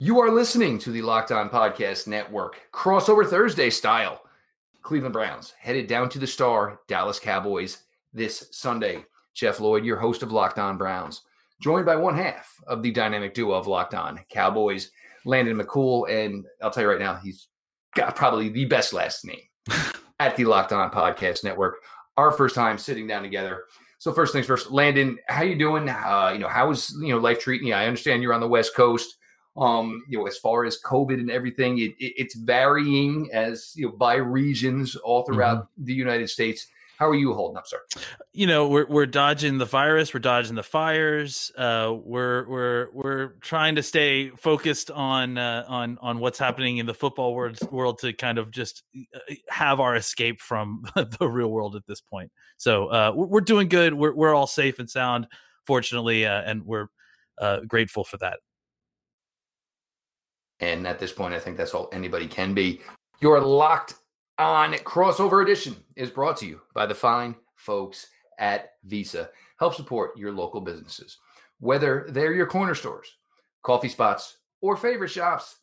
You are listening to the Locked On Podcast Network, crossover Thursday style. Cleveland Browns headed down to the star Dallas Cowboys this Sunday. Jeff Lloyd, your host of Locked On Browns, joined by one half of the dynamic duo of Locked On Cowboys, Landon McCool. And I'll tell you right now, he's got probably the best last name at the Locked On Podcast Network. Our first time sitting down together. So first things first, Landon, how you doing? Uh, you know, how is you know life treating you? I understand you're on the West Coast. Um, you know, as far as COVID and everything, it, it, it's varying as you know by regions all throughout mm-hmm. the United States. How are you holding up, sir? You know, we're we're dodging the virus, we're dodging the fires. Uh, we're we're we're trying to stay focused on uh, on on what's happening in the football world world to kind of just uh, have our escape from the real world at this point. So uh, we're doing good. We're we're all safe and sound, fortunately, uh, and we're uh, grateful for that. And at this point, I think that's all anybody can be. You're locked on Crossover Edition is brought to you by the fine folks at Visa. Help support your local businesses, whether they're your corner stores, coffee spots, or favorite shops.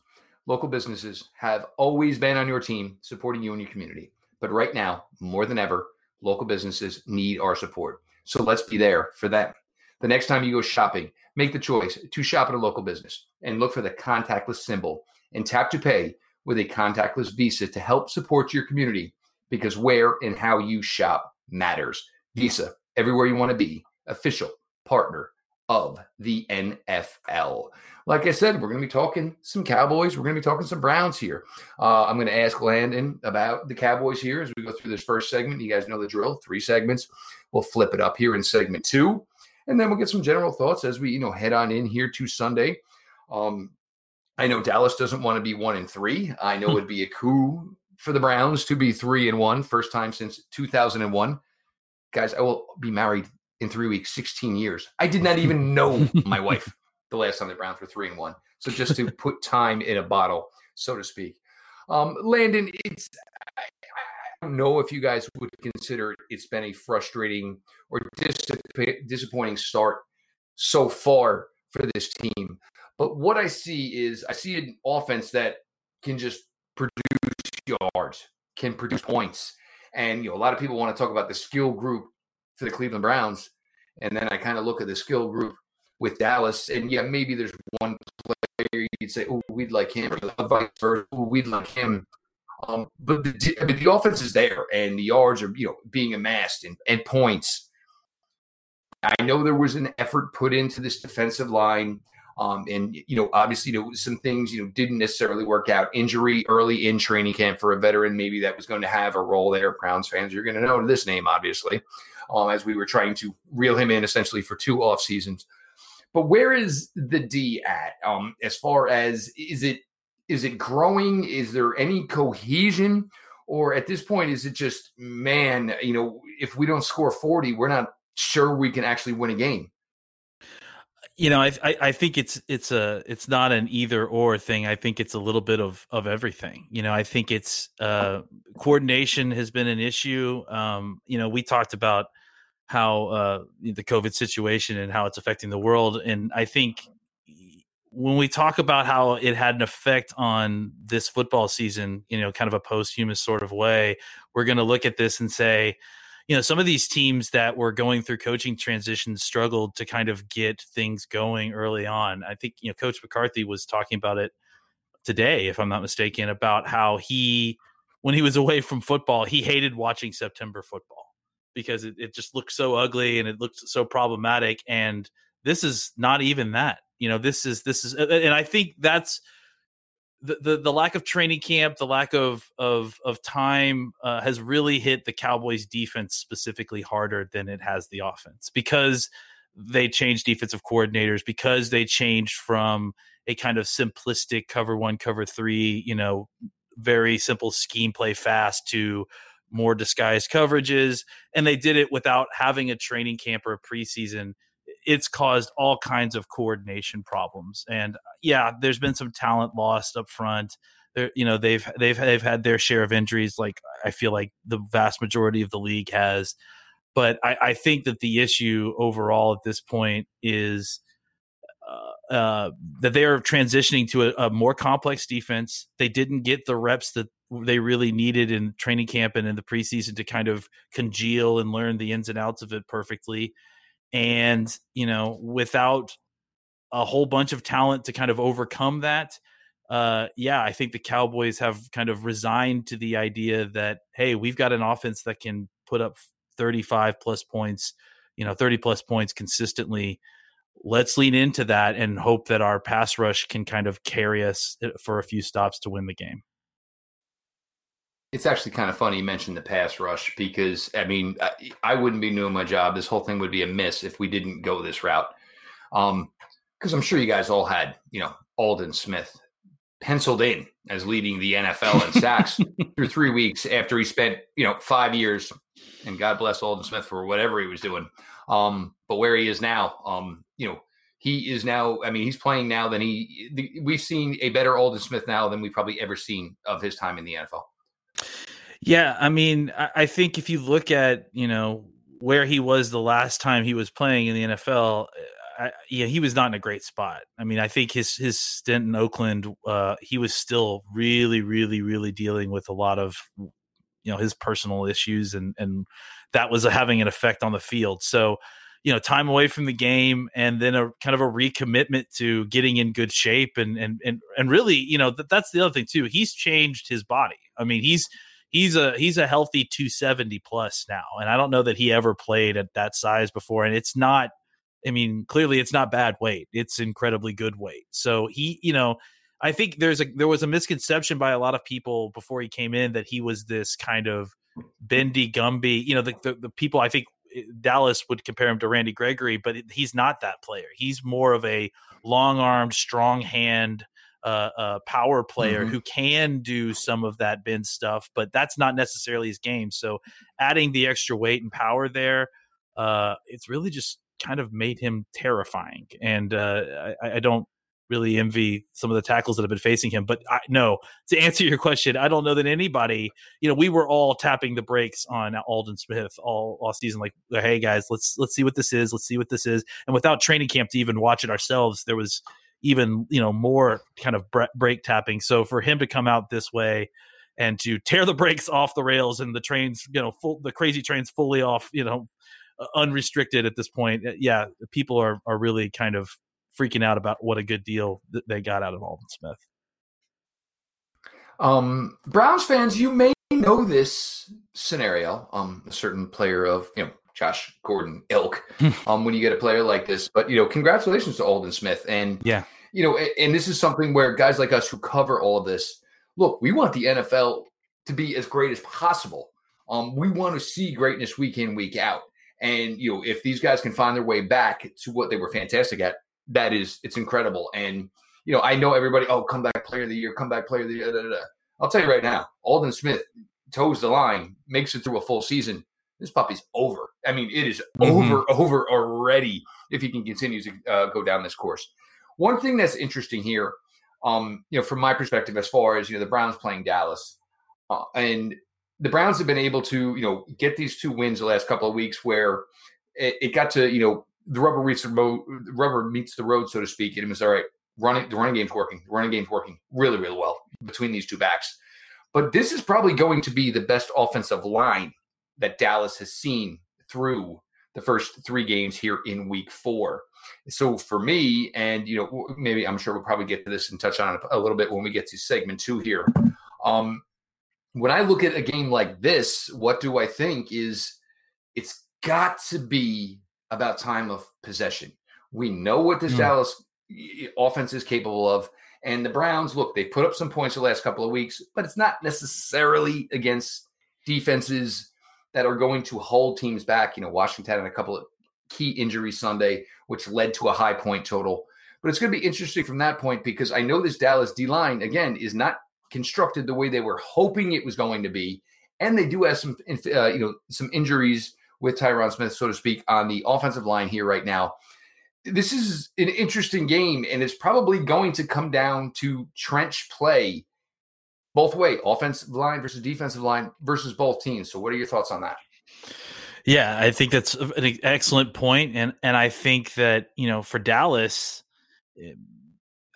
Local businesses have always been on your team supporting you and your community. But right now, more than ever, local businesses need our support. So let's be there for them. The next time you go shopping, make the choice to shop at a local business and look for the contactless symbol and tap to pay with a contactless Visa to help support your community because where and how you shop matters. Visa, everywhere you want to be, official partner of the NFL. Like I said, we're going to be talking some Cowboys. We're going to be talking some Browns here. Uh, I'm going to ask Landon about the Cowboys here as we go through this first segment. You guys know the drill three segments. We'll flip it up here in segment two. And then we'll get some general thoughts as we, you know, head on in here to Sunday. Um, I know Dallas doesn't want to be one and three. I know hmm. it'd be a coup for the Browns to be three and one, first time since 2001. Guys, I will be married in three weeks, 16 years. I did not even know my wife the last time the Browns were three and one. So just to put time in a bottle, so to speak. Um, Landon, it's don't know if you guys would consider it's been a frustrating or disappointing start so far for this team. But what I see is I see an offense that can just produce yards, can produce points. And you know, a lot of people want to talk about the skill group for the Cleveland Browns. And then I kind of look at the skill group with Dallas. And yeah, maybe there's one player you'd say, oh, we'd like him, or vice versa, we'd like him. Um, but the, mean, the offense is there, and the yards are you know being amassed and, and points. I know there was an effort put into this defensive line um, and you know, obviously, you know, some things you know didn't necessarily work out. Injury early in training camp for a veteran, maybe that was going to have a role there. Browns fans, you're going to know this name, obviously, um, as we were trying to reel him in essentially for two off seasons. But where is the D at? Um, as far as is it is it growing? Is there any cohesion? Or at this point, is it just man? You know, if we don't score forty, we're not sure we can actually win a game you know, I, I, I think it's it's a it's not an either or thing. I think it's a little bit of of everything. You know, I think it's uh, coordination has been an issue. Um, you know, we talked about how uh, the COVID situation and how it's affecting the world, and I think when we talk about how it had an effect on this football season, you know, kind of a posthumous sort of way, we're going to look at this and say you know some of these teams that were going through coaching transitions struggled to kind of get things going early on. I think you know coach mccarthy was talking about it today if i'm not mistaken about how he when he was away from football he hated watching september football because it, it just looked so ugly and it looked so problematic. And this is not even that you know this is this is and i think that's the, the, the lack of training camp, the lack of of of time uh, has really hit the Cowboys defense specifically harder than it has the offense because they changed defensive coordinators because they changed from a kind of simplistic cover one, cover three, you know, very simple scheme play fast to more disguised coverages. And they did it without having a training camp or a preseason. It's caused all kinds of coordination problems. And yeah, there's been some talent lost up front. There, you know, they've they've they've had their share of injuries, like I feel like the vast majority of the league has. But I, I think that the issue overall at this point is uh, uh, that they are transitioning to a, a, more complex defense. They didn't get the reps that they really needed in training camp and in the preseason to kind of congeal and learn the ins and outs of it perfectly. And, you know, without a whole bunch of talent to kind of overcome that, uh, yeah, I think the Cowboys have kind of resigned to the idea that, hey, we've got an offense that can put up 35 plus points, you know, 30 plus points consistently let's lean into that and hope that our pass rush can kind of carry us uh, for a few stops to win the game. It's actually kind of funny you mentioned the pass rush because I mean I, I wouldn't be doing my job. This whole thing would be a miss if we didn't go this route. Um, because I'm sure you guys all had you know Aldon Smith penciled in as leading the NFL in sacks through three weeks after he spent you know five years, and God bless Aldon Smith for whatever he was doing. Um, but where he is now, um, you know, he is now. I mean, he's playing now than he. The, we've seen a better Aldon Smith now than we've probably ever seen of his time in the NFL. Yeah, I mean, I, think if you look at you know where he was the last time he was playing in the NFL, I, yeah, he was not in a great spot. I mean, I think his his stint in Oakland, uh, he was still really, really, really dealing with a lot of you know his personal issues, and and that was having an effect on the field. So you know time away from the game and then a kind of a recommitment to getting in good shape and and and, and really you know that, that's the other thing too he's changed his body i mean he's he's a he's a healthy 270 plus now and i don't know that he ever played at that size before and it's not i mean clearly it's not bad weight it's incredibly good weight so he you know i think there's a there was a misconception by a lot of people before he came in that he was this kind of bendy gumby you know the, the, the people i think eh, Dallas would compare him to Randy Gregory, but he's not that player. He's more of a long armed, strong hand uh, uh, power player mm-hmm. who can do some of that bend stuff, but that's not necessarily his game. So adding the extra weight and power there, uh, it's really just kind of made him terrifying. And uh, I, I, don't really envy some of the tackles that have been facing him. But I, no, to answer your question, I don't know that anybody, you know, we were all tapping the brakes on Aldon Smith all, all season. Like, hey guys, let's let's see what this is. Let's see what this is. And without training camp to even watch it ourselves, there was even you know more kind of brake tapping. So for him to come out this way and to tear the brakes off the rails and the trains, you know, full the crazy trains fully off, you know, unrestricted at this point. Yeah, people are are really kind of freaking out about what a good deal that they got out of Aldon Smith. Um, Browns fans, you may know this scenario. Um, a certain player of you know Josh Gordon ilk. um, when you get a player like this, but you know, congratulations to Aldon Smith. And yeah, you know, and, and this is something where guys like us who cover all of this, look, we want the NFL to be as great as possible. Um, we want to see greatness week in, week out. And you know, if these guys can find their way back to what they were fantastic at, that is it's incredible. And you know, I know everybody. Oh, comeback player of the year, comeback player of the year. Da, da, da. I'll tell you right now, Aldon Smith toes the line, makes it through a full season. This puppy's over. I mean, it is mm-hmm. over, over already. If he can continue to uh, go down this course. One thing that's interesting here, um, you know, from my perspective, as far as you know, the Browns playing Dallas, uh, and the Browns have been able to, you know, get these two wins the last couple of weeks where it, it got to, you know, the rubber meets the road, rubber meets the road, so to speak. And it was all right. Running the running game's working. The running game's working really, really well between these two backs. But this is probably going to be the best offensive line that Dallas has seen through the first three games here in Week Four. So for me, and you know, maybe I'm sure we'll probably get to this and touch on it a little bit when we get to segment two here. Um, when I look at a game like this, what do I think is it's got to be about time of possession. We know what this mm. Dallas offense is capable of. And the Browns, look, they put up some points the last couple of weeks, but it's not necessarily against defenses that are going to hold teams back. You know, Washington had a couple of key injuries Sunday, which led to a high point total. But it's going to be interesting from that point because I know this Dallas D line, again, is not constructed the way they were hoping it was going to be, and they do have some, uh, you know, some injuries with Tyron Smith, so to speak, on the offensive line here right now. This is an interesting game, and it's probably going to come down to trench play both way, offensive line versus defensive line versus both teams. So, what are your thoughts on that? Yeah, I think that's an excellent point, and and I think that you know for Dallas, eh,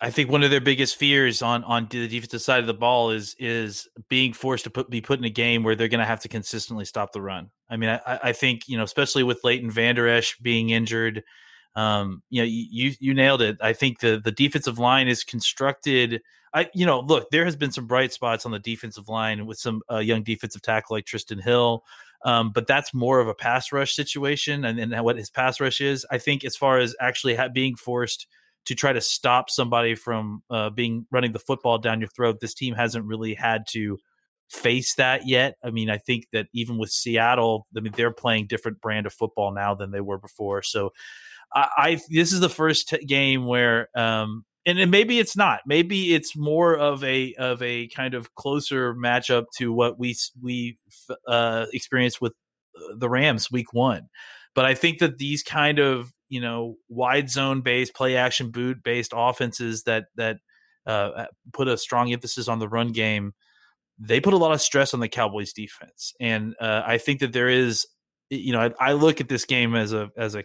I think one of their biggest fears on on the defensive side of the ball is is being forced to put be put in a game where they're going to have to consistently stop the run. I mean, I, I think you know, especially with Leighton Vander Esch being injured, um, you know, you you nailed it. I think the the defensive line is constructed. I you know, look, there has been some bright spots on the defensive line with some uh, young defensive tackle like Trysten Hill. Um, but that's more of a pass rush situation, and, and what his pass rush is. I think as far as actually ha- being forced to try to stop somebody from uh, being running the football down your throat, this team hasn't really had to face that yet. I mean, I think that even with Seattle, I mean, they're playing different brand of football now than they were before. So, I, I this is the first t- game where um, and, maybe it's not. Maybe it's more of a of a kind of closer matchup to what we we uh, experienced with uh, the Rams week one. But I think that these kind of you know wide zone based play action boot based offenses that that uh, put a strong emphasis on the run game, they put a lot of stress on the Cowboys defense, and uh, I think that there is, you know, I, I, look at this game as a as a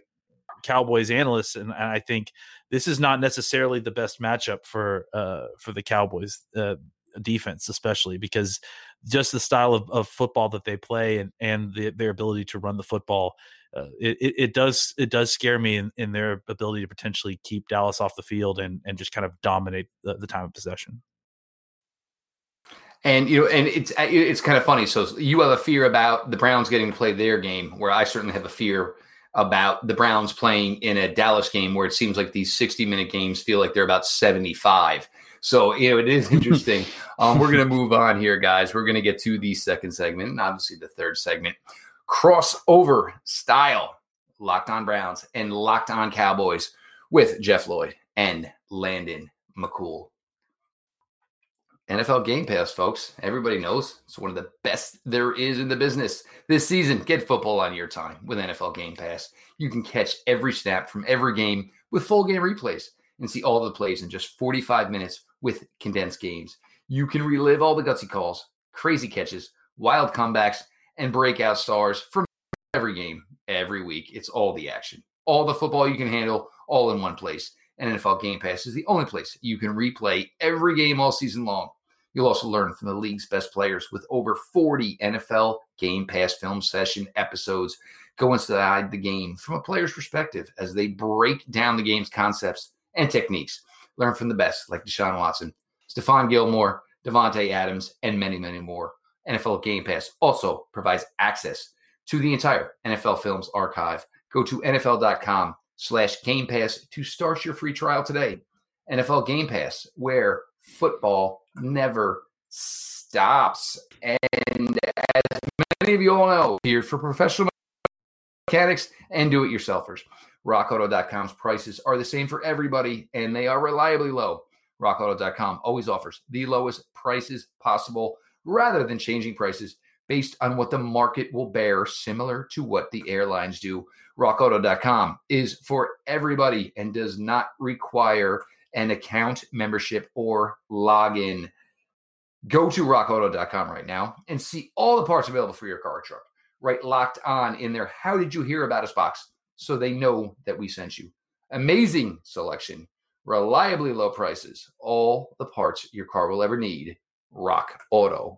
Cowboys analyst, and I think this is not necessarily the best matchup for uh, for the Cowboys uh, defense, especially because just the style of, of football that they play and and the, their ability to run the football, uh, it, it does it does scare me in, in their ability to potentially keep Dallas off the field and and just kind of dominate the, the time of possession. And you know, and it's it's kind of funny. So you have a fear about the Browns getting to play their game, where I certainly have a fear about the Browns playing in a Dallas game where it seems like these 60 minute games feel like they're about 75. So, you know, it is interesting. um, we're going to move on here, guys. We're going to get to the second segment and obviously the third segment. Crossover style Locked on Browns and Locked on Cowboys with Jeff Lloyd and Landon McCool. NFL Game Pass, folks. Everybody knows it's one of the best there is in the business. This season, get football on your time with NFL Game Pass. You can catch every snap from every game with full game replays and see all the plays in just 45 minutes with condensed games. You can relive all the gutsy calls, crazy catches, wild comebacks, and breakout stars from every game, every week. It's all the action, all the football you can handle, all in one place. And NFL Game Pass is the only place you can replay every game all season long. You'll also learn from the league's best players with over 40 NFL Game Pass film session episodes. Go inside the game from a player's perspective as they break down the game's concepts and techniques. Learn from the best like Deshaun Watson, Stephon Gilmore, Davante Adams, and many, many more. NFL Game Pass also provides access to the entire NFL Films archive. Go to NFL.com slash Game Pass to start your free trial today. NFL Game Pass, where football never stops. And as many of you all know, here for professional mechanics and do it yourselfers. RockAuto.com's prices are the same for everybody and they are reliably low. RockAuto.com always offers the lowest prices possible rather than changing prices based on what the market will bear, similar to what the airlines do. RockAuto.com is for everybody and does not require an account membership or login. Go to rockauto.com right now and see all the parts available for your car or truck. Right locked on in there. How did you hear about us box? So they know that we sent you. Amazing selection, reliably low prices, all the parts your car will ever need. rockauto.com.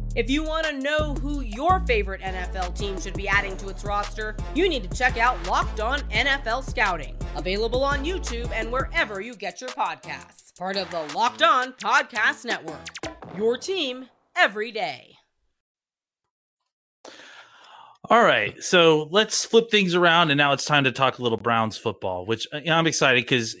If you want to know who your favorite NFL team should be adding to its roster, you need to check out Locked On NFL Scouting, available on YouTube and wherever you get your podcasts. Part of the Locked On Podcast Network. Your team every day. All right, so let's flip things around, and now it's time to talk a little Browns football, which you know, I'm excited because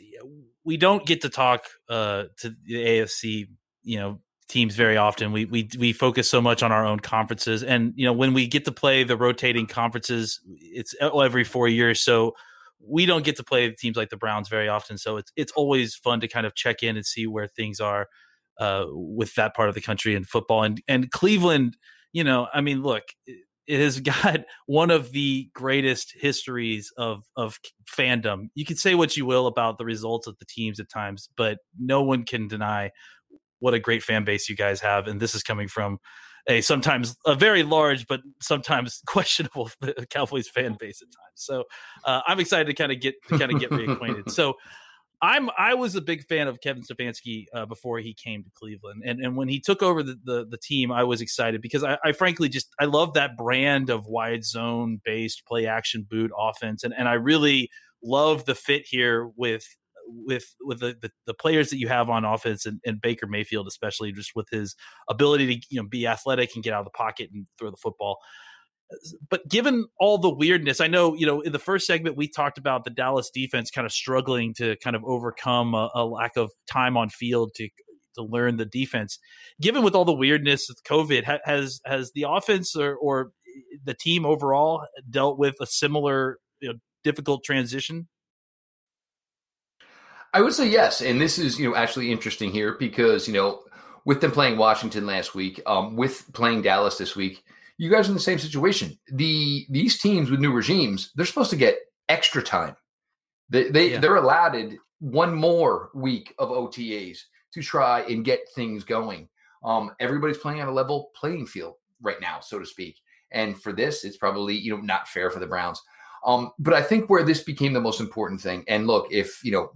we don't get to talk uh, to the AFC, you know, teams very often. We we we focus so much on our own conferences, and you know, when we get to play the rotating conferences, it's every four years, so we don't get to play teams like the Browns very often. So it's it's always fun to kind of check in and see where things are uh, with that part of the country in football, and and Cleveland. You know, I mean, look, it has got one of the greatest histories of of fandom. You can say what you will about the results of the teams at times, but no one can deny what a great fan base you guys have. And this is coming from a sometimes a very large but sometimes questionable Cowboys fan base at times. So uh, I'm excited to kind of get to kind of get reacquainted. So I'm I was a big fan of Kevin Stefanski uh, before he came to Cleveland, and and when he took over the the, the team, I was excited because I, I, frankly just I love that brand of wide zone based play action boot offense, and and I really love the fit here with with with the, the, the players that you have on offense and, and, Baker Mayfield especially just with his ability to you know be athletic and get out of the pocket and throw the football but given all the weirdness, I know you know in the first segment we talked about the Dallas defense kind of struggling to kind of overcome a, a lack of time on field to to learn the defense. Given with all the weirdness of COVID, ha- has has the offense or, or eh, the team overall dealt with a similar you know, difficult transition? I would say yes, and this is you know actually interesting here because you know with them playing Washington last week, um, with playing Dallas this week you guys are in the same situation. The these teams with new regimes, they're supposed to get extra time. They they yeah. they're allotted one more week of OTAs to try and get things going. Um, everybody's playing on a level playing field right now, so to speak. And for this, it's probably you know not fair for the Browns. Um, but I think where this became the most important thing, and look, if you know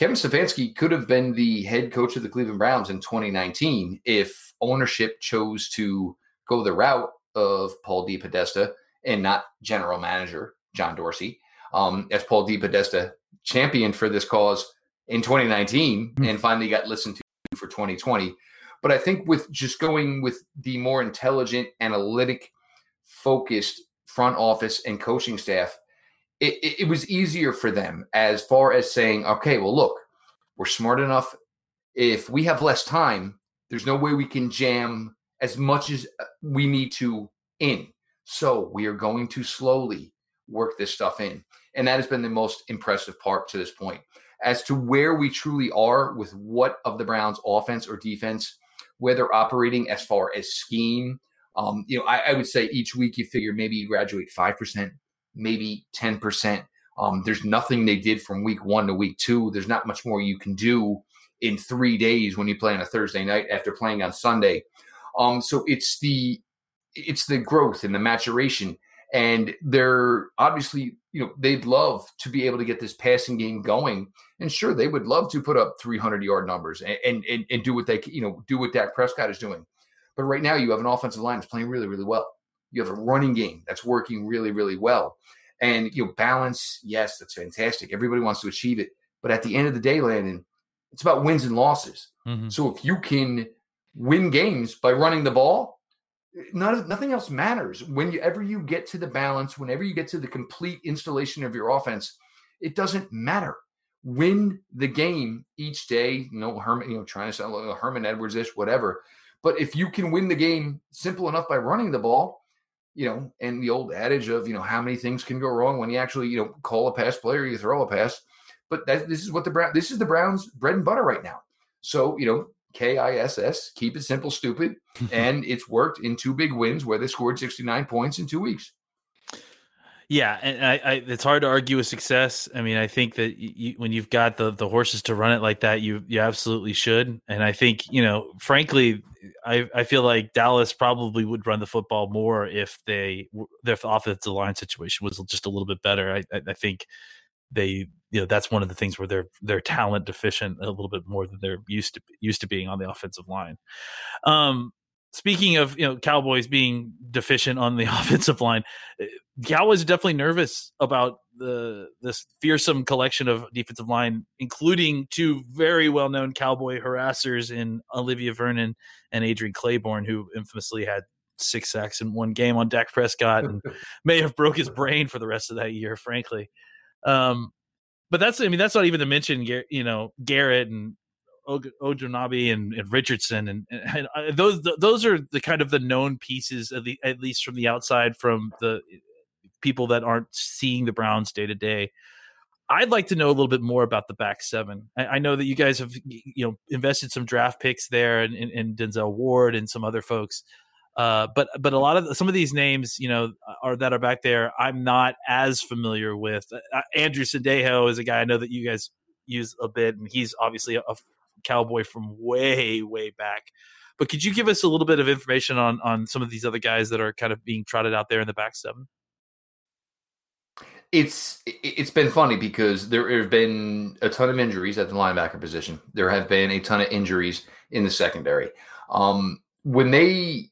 Kevin Stefanski could have been the head coach of the Cleveland Browns in 2019 if ownership chose to go the route of Paul D. DePodesta and not general manager John Dorsey, um, as Paul D. DePodesta championed for this cause in 2019 mm-hmm. and finally got listened to for 2020. But I think with just going with the more intelligent, analytic, focused front office and coaching staff, it, it, was easier for them as far as saying, okay, well, look, we're smart enough. If we have less time, there's no way we can jam as much as uh, we need to in. So we are going to slowly work this stuff in. And that has been the most impressive part to this point. As to where we truly are with what of the Browns offense or defense, where they're operating as far as scheme, um, you know, I, I, would say each week you figure maybe you graduate 5%, maybe 10%. Um, there's nothing they did from week one to week two. There's not much more you can do in three days when you play on a Thursday night after playing on Sunday. Um, so it's the it's the growth and the maturation, and they're obviously you know they'd love to be able to get this passing game going, and sure they would love to put up 300 yard numbers and and and do what they you know do what Dak Prescott is doing, but right now you have an offensive line that's playing really really well. You have a running game that's working really really well, and you know balance. Yes, that's fantastic. Everybody wants to achieve it, but at the end of the day, Landon, it's about wins and losses. Mm-hmm. So if you can win games by running the ball, not, nothing else matters. Whenever you get to the balance, whenever you get to the complete installation of your offense, it doesn't matter. Win the game each day. You know, Herman, you know, trying to sound like Herman Edwards ish, whatever. But if you can win the game simple enough by running the ball, you know, and the old adage of, you know, how many things can go wrong when you actually, you know, call a pass play or you throw a pass. But that, this is what the Brown, this is the Browns' bread and butter right now. So, you know, K I S S. Keep it simple, stupid. and it's worked in two big wins where they scored 69 points in two weeks. Yeah, and I, I, it's hard to argue with success. I mean, I think that you, when you've got the, the horses to run it like that, you you absolutely should. And I think you know, frankly, I, I feel like Dallas probably would run the football more if they their offensive line situation was just a little bit better. I, I, think they you know that's one of the things where they're they're talent deficient a little bit more than they're used to used to being on the offensive line. Um, speaking of you know Cowboys being deficient on the offensive line, Cowboys are definitely nervous about the this fearsome collection of defensive line, including two very well known Cowboy harassers in Olivier Vernon and Adrian Clayborn, who infamously had six sacks in one game on Dak Prescott and may have broke his brain for the rest of that year, frankly. Um, but that's I mean that's not even to mention you know Garrett and Ojulari and, and Richardson and, and, and, those those are the kind of the known pieces at, the, at least from the outside from the people that aren't seeing the Browns day to day. I'd like to know a little bit more about the back seven. I, I, know that you guys have you know invested some draft picks there and, Denzel Ward and some other folks. Uh, but but a lot of some of these names, you know, are that are back there. I'm not as familiar with. Uh, uh Andrew Sendejo is a guy I know that you guys use a bit, and he's obviously a cowboy from way way back. But could you give us a little bit of information on on some of these other guys that are kind of being trotted out there in the back seven? It's it's been funny because there have been a ton of injuries at the linebacker position. There have been a ton of injuries in the secondary. Um, when they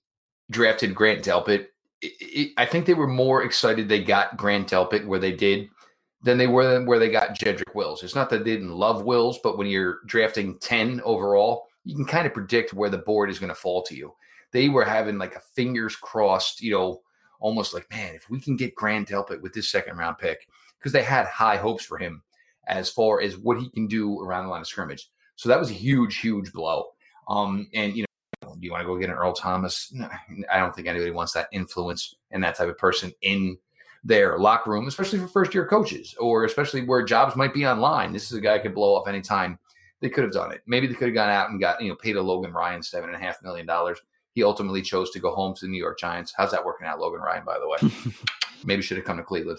drafted Grant Delpit, it, it, I think they were more excited they got Grant Delpit where they did than they were where they got Jedrick Wills. It's not that they didn't love Wills, but when you're drafting 10 overall, you can kind of predict where the board is going to fall to you. They were having like a fingers crossed, you know, almost like, man, if we can get Grant Delpit with this second round pick, because they had high hopes for him as far as what he can do around the line of scrimmage. So that was a huge, huge blow. Um, and you know, do you want to go get an Earl Thomas? No, I don't think anybody wants that influence and that type of person in their locker room, especially for first year coaches, or especially where jobs might be online. This is a guy could blow up anytime. They could have done it. Maybe they could have gone out and got, you know, paid a Logan Ryan seven and a half million dollars he ultimately chose to go home to the New York Giants. How's that working out, Logan Ryan, by the way? Maybe should have come to Cleveland.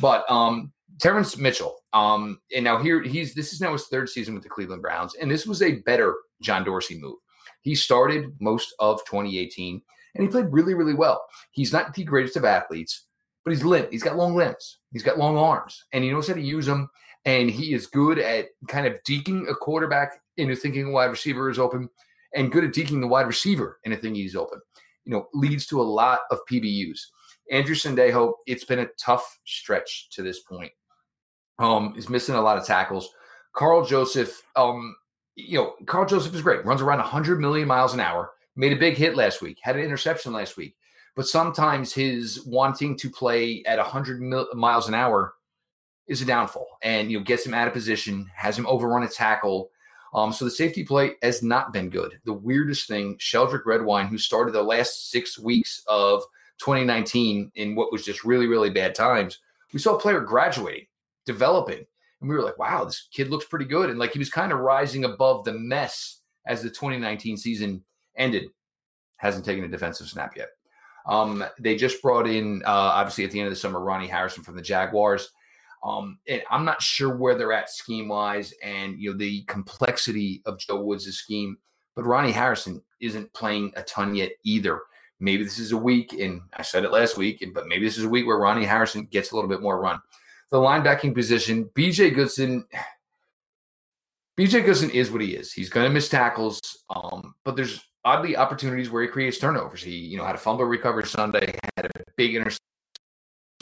But um, Terrance Mitchell, um, and now here he's this is now his third season with the Cleveland Browns, and this was a better John Dorsey move. He started most of 2018, and he played really, really well. He's not the greatest of athletes, but he's limp. He's got long limbs. He's got long arms, and he knows how to use them. And he is good at kind of deking a quarterback into thinking a wide receiver is open and good at deking the wide receiver anything he's open. You know, leads to a lot of PBUs. Andrew Sendejo, it's been a tough stretch to this point. Um, he's missing a lot of tackles. Karl Joseph, um, you know, Karl Joseph is great. Runs around 100 million miles an hour. Made a big hit last week. Had an interception last week. But sometimes his wanting to play at 100 mil- miles an hour is a downfall, and you know gets him out of position, has him overrun a tackle, um, so the safety play has not been good. The weirdest thing, Sheldrick Redwine, who started the last six weeks of 2019 in what was just really, really bad times, we saw a player graduating, developing. And we were like, wow, this kid looks pretty good. And like he was kind of rising above the mess as the 2019 season ended. Hasn't taken a defensive snap yet. Um, they just brought in, uh, obviously, at the end of the summer, Ronnie Harrison from the Jaguars. Um, and I'm not sure where they're at scheme wise and you know the complexity of Joe Woods' scheme. But Ronnie Harrison isn't playing a ton yet either. Maybe this is a week, and I said it last week, but maybe this is a week where Ronnie Harrison gets a little bit more run. The linebacking position, BJ Goodson. BJ Goodson is what he is. He's going to miss tackles, um, but there's oddly opportunities where he creates turnovers. He, you know, had a fumble recovery Sunday, had a big interception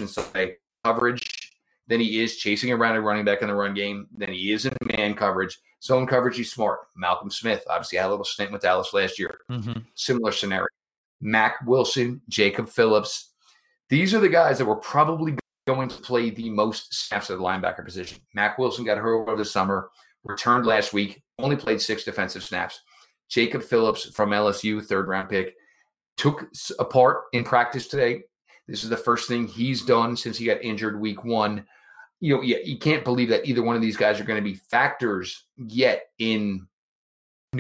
Sunday coverage Then he is chasing around a running back in the run game, Then he is in man coverage. Zone coverage, he's smart. Malcolm Smith, obviously, had a little stint with Dallas last year. Mm-hmm. Similar scenario. Mack Wilson, Jacob Phillips. These are the guys that were probably going to play the most snaps at the linebacker position. Mack Wilson got hurt over the summer, returned last week, only played six defensive snaps. Jacob Phillips from LSU, third round pick, took a part in practice today. This is the first thing he's done since he got injured week one you know, you, you can't believe that either one of these guys are going to be factors yet in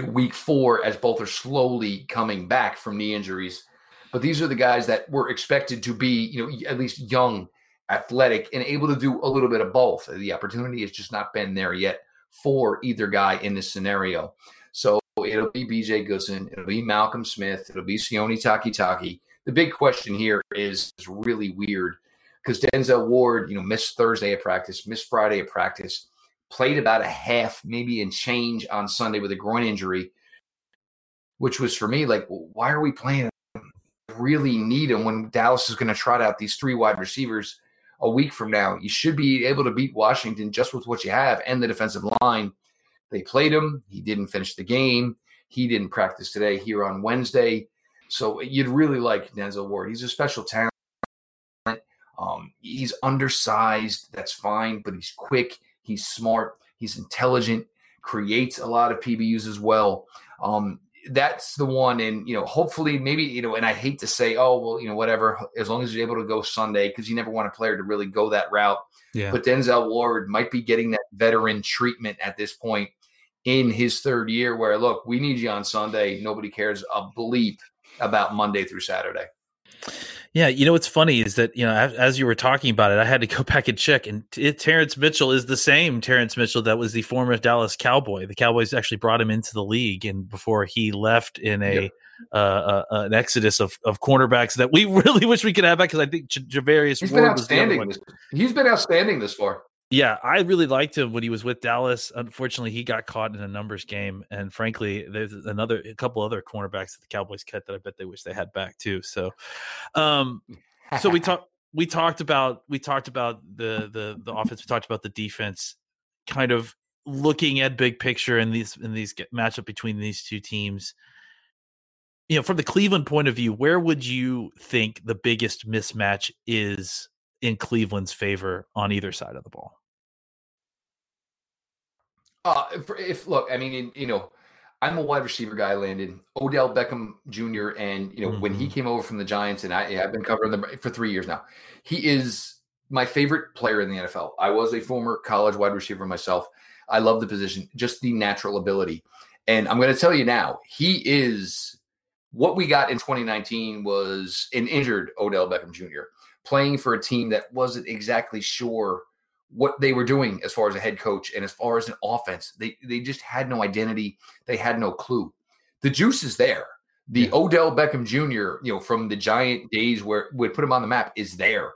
week four as both are slowly coming back from knee injuries. But these are the guys that were expected to be, you know, at least young, athletic, and able to do a little bit of both. The opportunity has just not been there yet for either guy in this scenario. So it'll be BJ Goodson, it'll be Malcolm Smith, it'll be Sione Takitaki. The big question here is, is really weird because Denzel Ward, you know, missed Thursday at practice, missed Friday at practice, played about a half, maybe in change on Sunday with a groin injury, which was for me like, well, why are we playing? Really need him when Dallas is going to trot out these three wide receivers a week from now. You should be able to beat Washington just with what you have and the defensive line. They played him. He didn't finish the game. He didn't practice today here on Wednesday. So you'd really like Denzel Ward. He's a special talent. Um, he's undersized. That's fine, but he's quick. He's smart. He's intelligent. Creates a lot of PBUs as well. Um, that's the one, and you know, hopefully, maybe you know, and I hate to say, oh well, you know, whatever. As long as you're able to go Sunday, because you never want a player to really go that route. Yeah. But Denzel Ward might be getting that veteran treatment at this point in his third year, where look, we need you on Sunday. Nobody cares a bleep about Monday through Saturday. Yeah, you know what's funny is that you know as, as you were talking about it, I had to go back and check, and t- Terrance Mitchell is the same Terrance Mitchell that was the former Dallas Cowboy. The Cowboys actually brought him into the league, and before he left in a Yep. uh, uh, an exodus of, of cornerbacks that we really wish we could have back because I think J- Javarius He's been Ward other outstanding. This, he's been outstanding this far. Yeah, I really liked him when he was with Dallas. Unfortunately, he got caught in a numbers game, and frankly, there's another a couple other cornerbacks that the Cowboys cut that I bet they wish they had back too. So, um, so we talked we talked about we talked about the the the offense. We talked about the defense. Kind of looking at big picture in these in these get- matchup between these two teams. You know, from the Cleveland point of view, where would you think the biggest mismatch is in Cleveland's favor on either side of the ball? Uh, if, if look, I mean, you know, I'm a wide receiver guy, Landon Odell Beckham Jr. And you know, when he Mhm. came over from the Giants, and I, I've been covering them for three years now. He is my favorite player in the NFL. I was a former college wide receiver myself. I love the position, just the natural ability. And I'm going to tell you now, he is what we got in 2019 was an injured Odell Beckham Jr. playing for a team that wasn't exactly sure what they were doing as far as a head coach and as far as an offense. They they just had no identity. They had no clue. The juice is there. The Yeah. Odell Beckham Jr. You know from the Giant days where we put him on the map is there,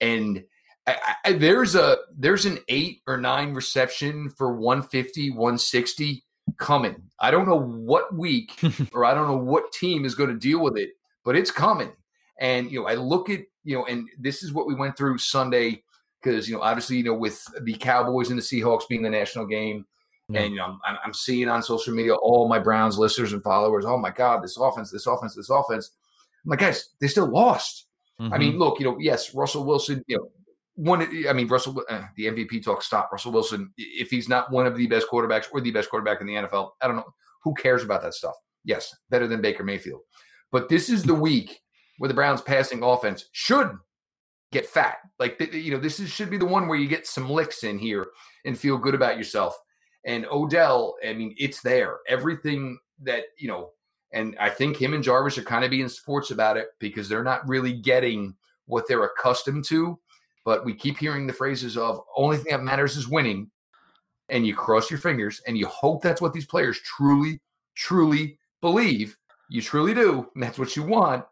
and I, I, there's a there's an eight or nine reception for 150, 160 coming. I don't know what week or I don't know what team is going to deal with it, but it's coming. And you know, I look at you know, and this is what we went through Sunday because you know, obviously, you know, with the Cowboys and the Seahawks being the national game, Yeah. and you know, I'm, I'm seeing on social media all my Browns listeners and followers. Oh my God, this offense, this offense, this offense. I'm like, guys, they still lost. I Mm-hmm. mean, look, you know, yes, Russell Wilson, you know, one. I mean, Russell, uh, the MVP talk stop. Russell Wilson, if he's not one of the best quarterbacks or the best quarterback in the NFL, I don't know. Who cares about that stuff? Yes, better than Baker Mayfield. But this is the week where the Browns' passing offense should get fat. Like, you know, this is, should be the one where you get some licks in here and feel good about yourself. And Odell, I mean, it's there. Everything that you know, and I think him and Jarvis are kind of being sports about it because they're not really getting what they're accustomed to. But we keep hearing the phrases of only thing that matters is winning. And you cross your fingers and you hope that's what these players truly, truly believe. You truly do. And that's what you want.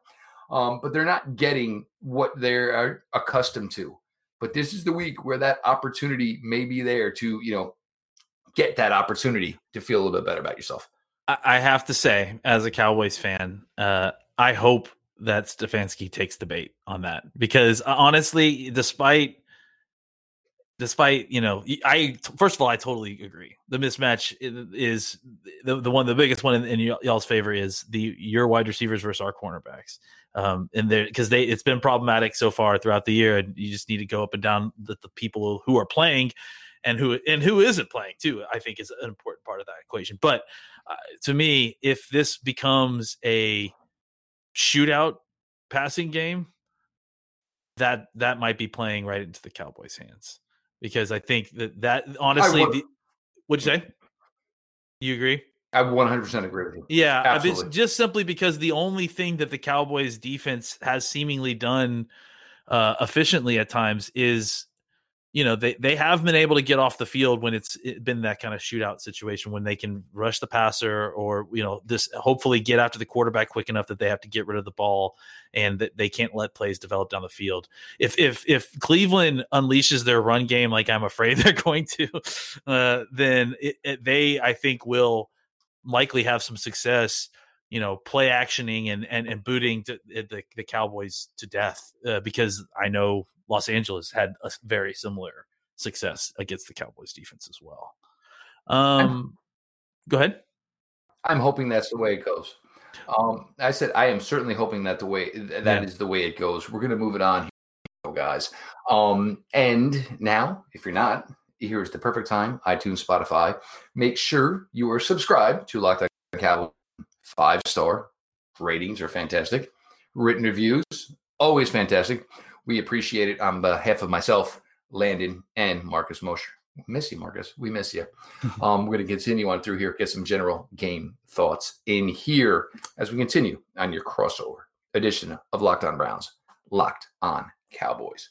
Um, but they're not getting what they're accustomed to. But this is the week where that opportunity may be there to, you know, get that opportunity to feel a little bit better about yourself. I I have to say, as a Cowboys fan, uh, I hope that Stefanski takes the bait on that because uh, honestly, despite despite you know, I first of all, I totally agree. The mismatch is the the one, the biggest one in, in y'all's favor is the your wide receivers versus our cornerbacks. Um, and there because they it's been problematic so far throughout the year, and you just need to go up and down the, the people who are playing and who and who isn't playing too. I think is an important part of that equation. But uh, to me, if this becomes a shootout passing game, that that might be playing right into the Cowboys' hands because I think that that honestly, would- the, what'd you say? You agree? I 100% agree with you. Yeah, I mean, Absolutely. just simply because the only thing that the Cowboys defense has seemingly done uh, efficiently at times is, you know, they they have been able to get off the field when it's been that kind of shootout situation when they can rush the passer or you know this hopefully get after the quarterback quick enough that they have to get rid of the ball and that they can't let plays develop down the field. If if if Cleveland unleashes their run game like I'm afraid they're going to, uh, then it, it, they I think will likely have some success you know play actioning and and, and booting to, the, the cowboys to death uh, because i know los angeles had a very similar success against the cowboys defense as well um go ahead I'm hoping that's the way it goes. Um, I said I am certainly hoping that the way that Yeah. is the way it goes. We're going to move it on, here, guys. Um, and now, if you're not, here's the perfect time: iTunes, Spotify. Make sure you are subscribed to Locked On Cowboys. Five star ratings are fantastic. Written reviews always fantastic. We appreciate it on behalf of myself, Landon, and Marcus Mosher. Miss you, Marcus. We miss you. Um, we're going to continue on through here, get some general game thoughts in here as we continue on your crossover edition of Locked On Browns, Locked On Cowboys.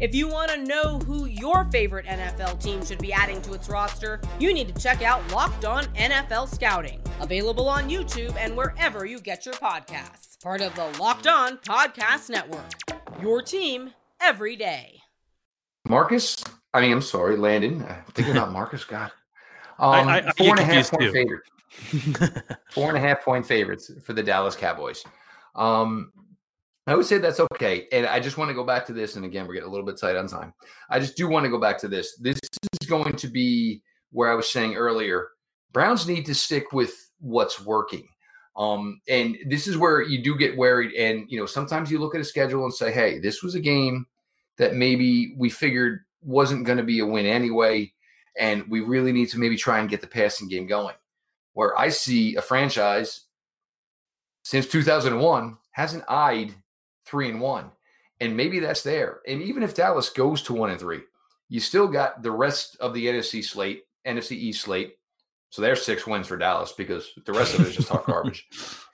If you want to know who your favorite NFL team should be adding to its roster, you need to check out Locked On NFL Scouting, available on YouTube and wherever you get your podcasts. Part of the Locked On Podcast Network. Your team every day. Marcus, I mean, I'm sorry, Landon. I'm thinking about Marcus. God. Um, I- I get four and a half point too. favorite. Four and a half point favorites for the Dallas Cowboys. Um, I would say that's okay. And I just want to go back to this. And again, we're getting a little bit tight on time. I just do want to go back to this. This is going to be where I was saying earlier Browns need to stick with what's working. Um, and this is where you do get worried. And, you know, sometimes you look at a schedule and say, hey, this was a game that maybe we figured wasn't going to be a win anyway. And we really need to maybe try and get the passing game going. Where I see a franchise since 2001 hasn't eyed three and one. And maybe that's there. And even if Dallas goes to one and three, you still got the rest of the NFC slate, NFC East slate. So there's six wins for Dallas because the rest of it is just hot garbage.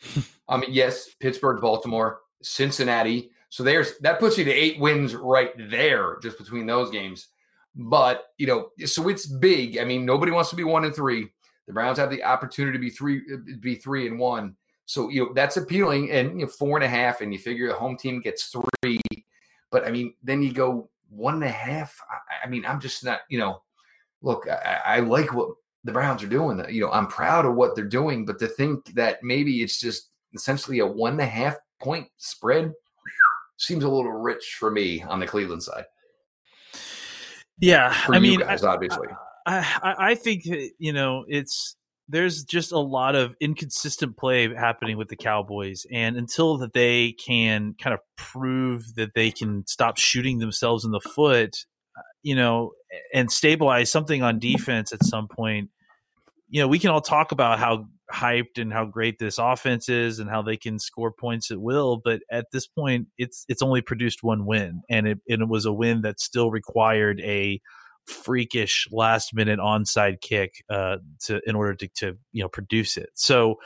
I mean, yes, Pittsburgh, Baltimore, Cincinnati. So there's that puts you to eight wins right there, just between those games. But you know, so it's big. I mean, nobody wants to be one and three. The Browns have the opportunity to be three, be three and one. So you know that's appealing, and you know four and a half, and you figure the home team gets three. But I mean, then you go one and a half. I, I mean, I'm just not. You know, look, I, I like what the Browns are doing. You know, I'm proud of what they're doing, but to think that maybe it's just essentially a one and a half point spread seems a little rich for me on the Cleveland side. Yeah, For I mean, guys, obviously. I, I I think you know it's there's just a lot of inconsistent play happening with the Cowboys, and until that they can kind of prove that they can stop shooting themselves in the foot, you know, and stabilize something on defense at some point, you know, we can all talk about how hyped and how great this offense is and how they can score points at will, but at this point, it's it's only produced one win, and it and it was a win that still required a freakish last minute onside kick uh, to in order to, to you know produce it. So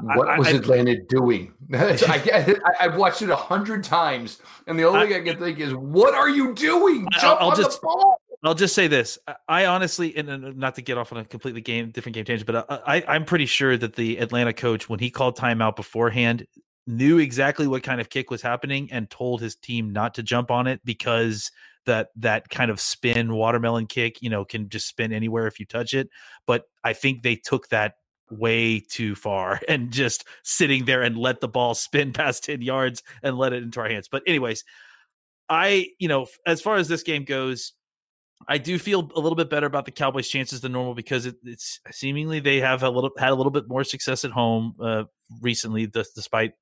What I- was I- Atlanta doing? I, I, have watched it a hundred times, and the only I- thing I can think is, "What are you doing? I- Jump I'll on just- the ball!" I'll just say this: I- I honestly, and not to get off on a completely game different game tangent, but I, I, I'm pretty sure that the Atlanta coach, when he called timeout beforehand, knew exactly what kind of kick was happening and told his team not to jump on it because that that kind of spin watermelon kick, you know, can just spin anywhere if you touch it. But I think they took that way too far and just sitting there and let the ball spin past 10 yards and let it into our hands. But anyways, I, you know, as far as this game goes, I do feel a little bit better about the Cowboys' chances than normal because it, it's seemingly they have a little had a little bit more success at home uh, recently, d- despite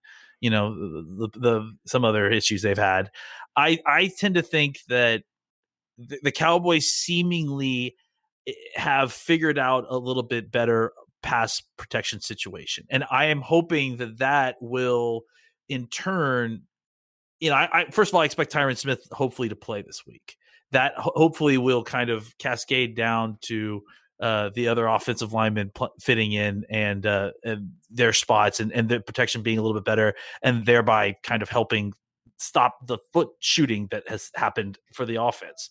you know the, the, some other issues they've had. I I tend to think that the, the Cowboys seemingly eh, have figured out a little bit better pass protection situation, and I am hoping that that will in turn you know, I, I, first of all, I expect Tyron Smith hopefully to play this week. That ho- hopefully will kind of cascade down to uh, the other offensive linemen pl- fitting in and, uh, and their spots and, and the protection being a little bit better, and thereby kind of helping stop the foot shooting that has happened for the offense.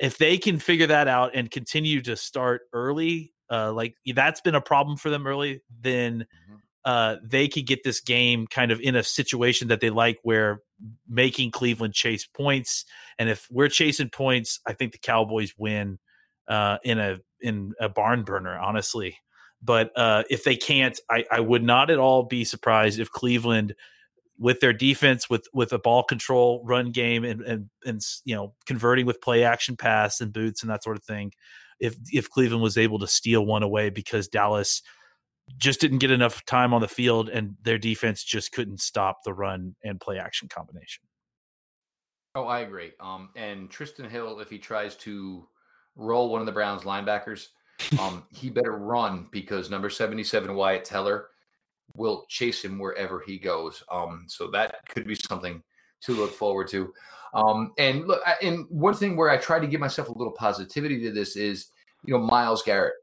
If they can figure that out and continue to start early, uh, like that's been a problem for them early, then mm-hmm. uh, they could get this game kind of in a situation that they like where making Cleveland chase points. And if we're chasing points, I think the Cowboys win uh, in a in a barn burner, honestly. But uh, if they can't, I, I would not at all be surprised if Cleveland, with their defense, with with a ball control run game, and and and you know converting with play action pass and boots and that sort of thing, if if Cleveland was able to steal one away because Dallas just didn't get enough time on the field and their defense just couldn't stop the run and play action combination. Oh, I agree. Um, and Trysten Hill, if he tries to roll one of the Browns linebackers, um, he better run because number 77 Wyatt Teller will chase him wherever he goes. Um, so that could be something to look forward to. Um, and look, and one thing where I try to give myself a little positivity to this is, you know, Myles Garrett,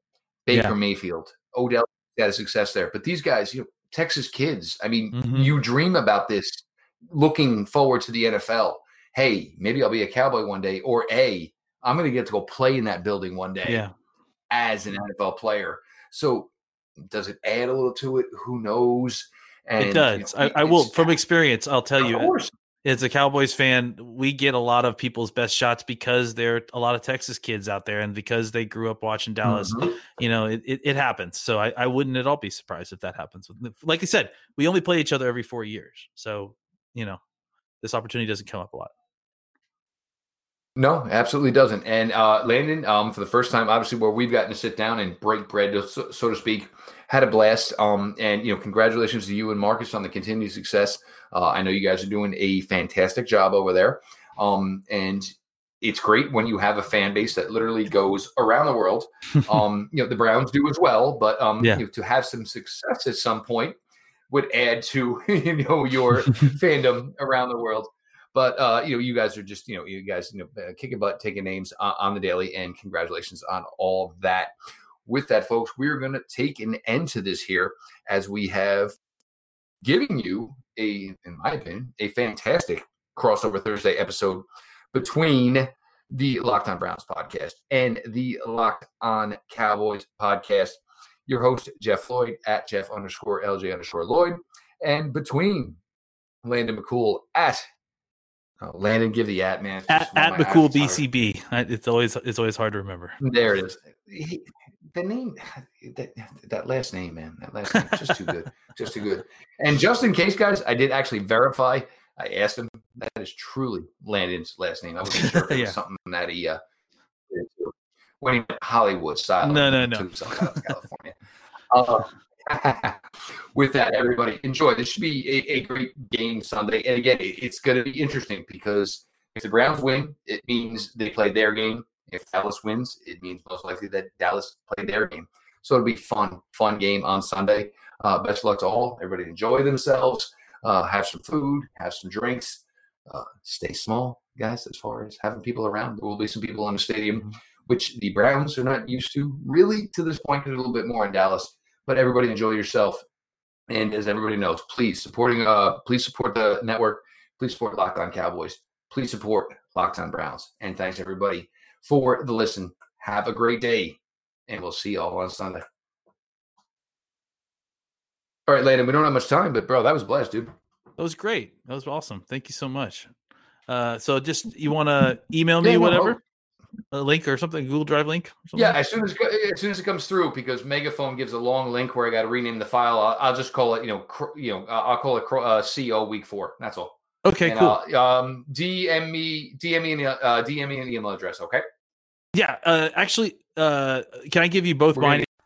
Baker yeah. Mayfield, Odell had a success there, but these guys, you know, Texas kids. I mean, mm-hmm. you dream about this, looking forward to the NFL. Hey, maybe I'll be a Cowboy one day, or a I'm going to get to go play in that building one day yeah. as an NFL player. So does it add a little to it? Who knows? And, it does. You know, I, I will, from experience, I'll tell you. Course. As a Cowboys fan, we get a lot of people's best shots because there are a lot of Texas kids out there, and because they grew up watching Dallas. Mm-hmm. You know, it, it, it, happens. So I, I wouldn't at all be surprised if that happens. Like I said, we only play each other every four years, so you know, this opportunity doesn't come up a lot. No, absolutely doesn't. And uh, Landon, um, for the first time, obviously, where we've gotten to sit down and break bread, so, so to speak, had a blast. Um, and you know, congratulations to you and Marcus on the continued success. Uh, I know you guys are doing a fantastic job over there. Um, and it's great when you have a fan base that literally goes around the world. Um, you know, the Browns do as well, but um, yeah. you know, to have some success at some point would add to you know your fandom around the world. But uh, you know, you guys are just you know, you guys you know, uh, kicking butt, taking names uh, on the daily, and congratulations on all that. With that, folks, we're going to take an end to this here as we have given you a, in my opinion, a fantastic crossover Thursday episode between the Locked On Browns podcast and the Locked On Cowboys podcast. Your host, Jeff Lloyd at Jeff underscore LJ underscore Lloyd, and between Landon McCool at Oh, Landon, give the at man. At, at McCool BCB. It's always it's always hard to remember. There it is. He, the name, that, that last name, man, that last name, just too good, just too good. And just in case, guys, I did actually verify. I asked him. That is truly Landon's last name. I wasn't sure if it yeah. was something that he uh, when he went Hollywood style. No, no, no. California. Uh, with that, everybody enjoy. This should be a, a great game Sunday. And again, it, it's going to be interesting because if the Browns win, it means they play their game. If Dallas wins, it means most likely that Dallas played their game. So it'll be fun, fun game on Sunday. Uh, best luck to all. Everybody enjoy themselves. Uh, have some food, have some drinks. Uh, stay small, guys. As far as having people around, there will be some people in the stadium, mm-hmm. which the Browns are not used to really to this point. Because a little bit more in Dallas but everybody enjoy yourself. And as everybody knows, please supporting uh please support the network. Please support Locked On Cowboys. Please support Locked On Browns. And thanks everybody for the listen. Have a great day, and we'll see you all on Sunday. All right, Landon, we don't have much time, but bro, that was blessed, dude. That was great. That was awesome. Thank you so much. Uh, so just you want to email me yeah, whatever? A link or something, Google Drive link? Yeah, as soon as as soon as it comes through, because Megaphone gives a long link where I got to rename the file. I'll, I'll, just call it, you know, cr- you know, I'll call it uh, CO week four. That's all. Okay, and, cool. Uh, um, DM me, DM me, an, uh, DM me an email address. Okay. Yeah. Uh, actually, uh, can I give you both We're mine?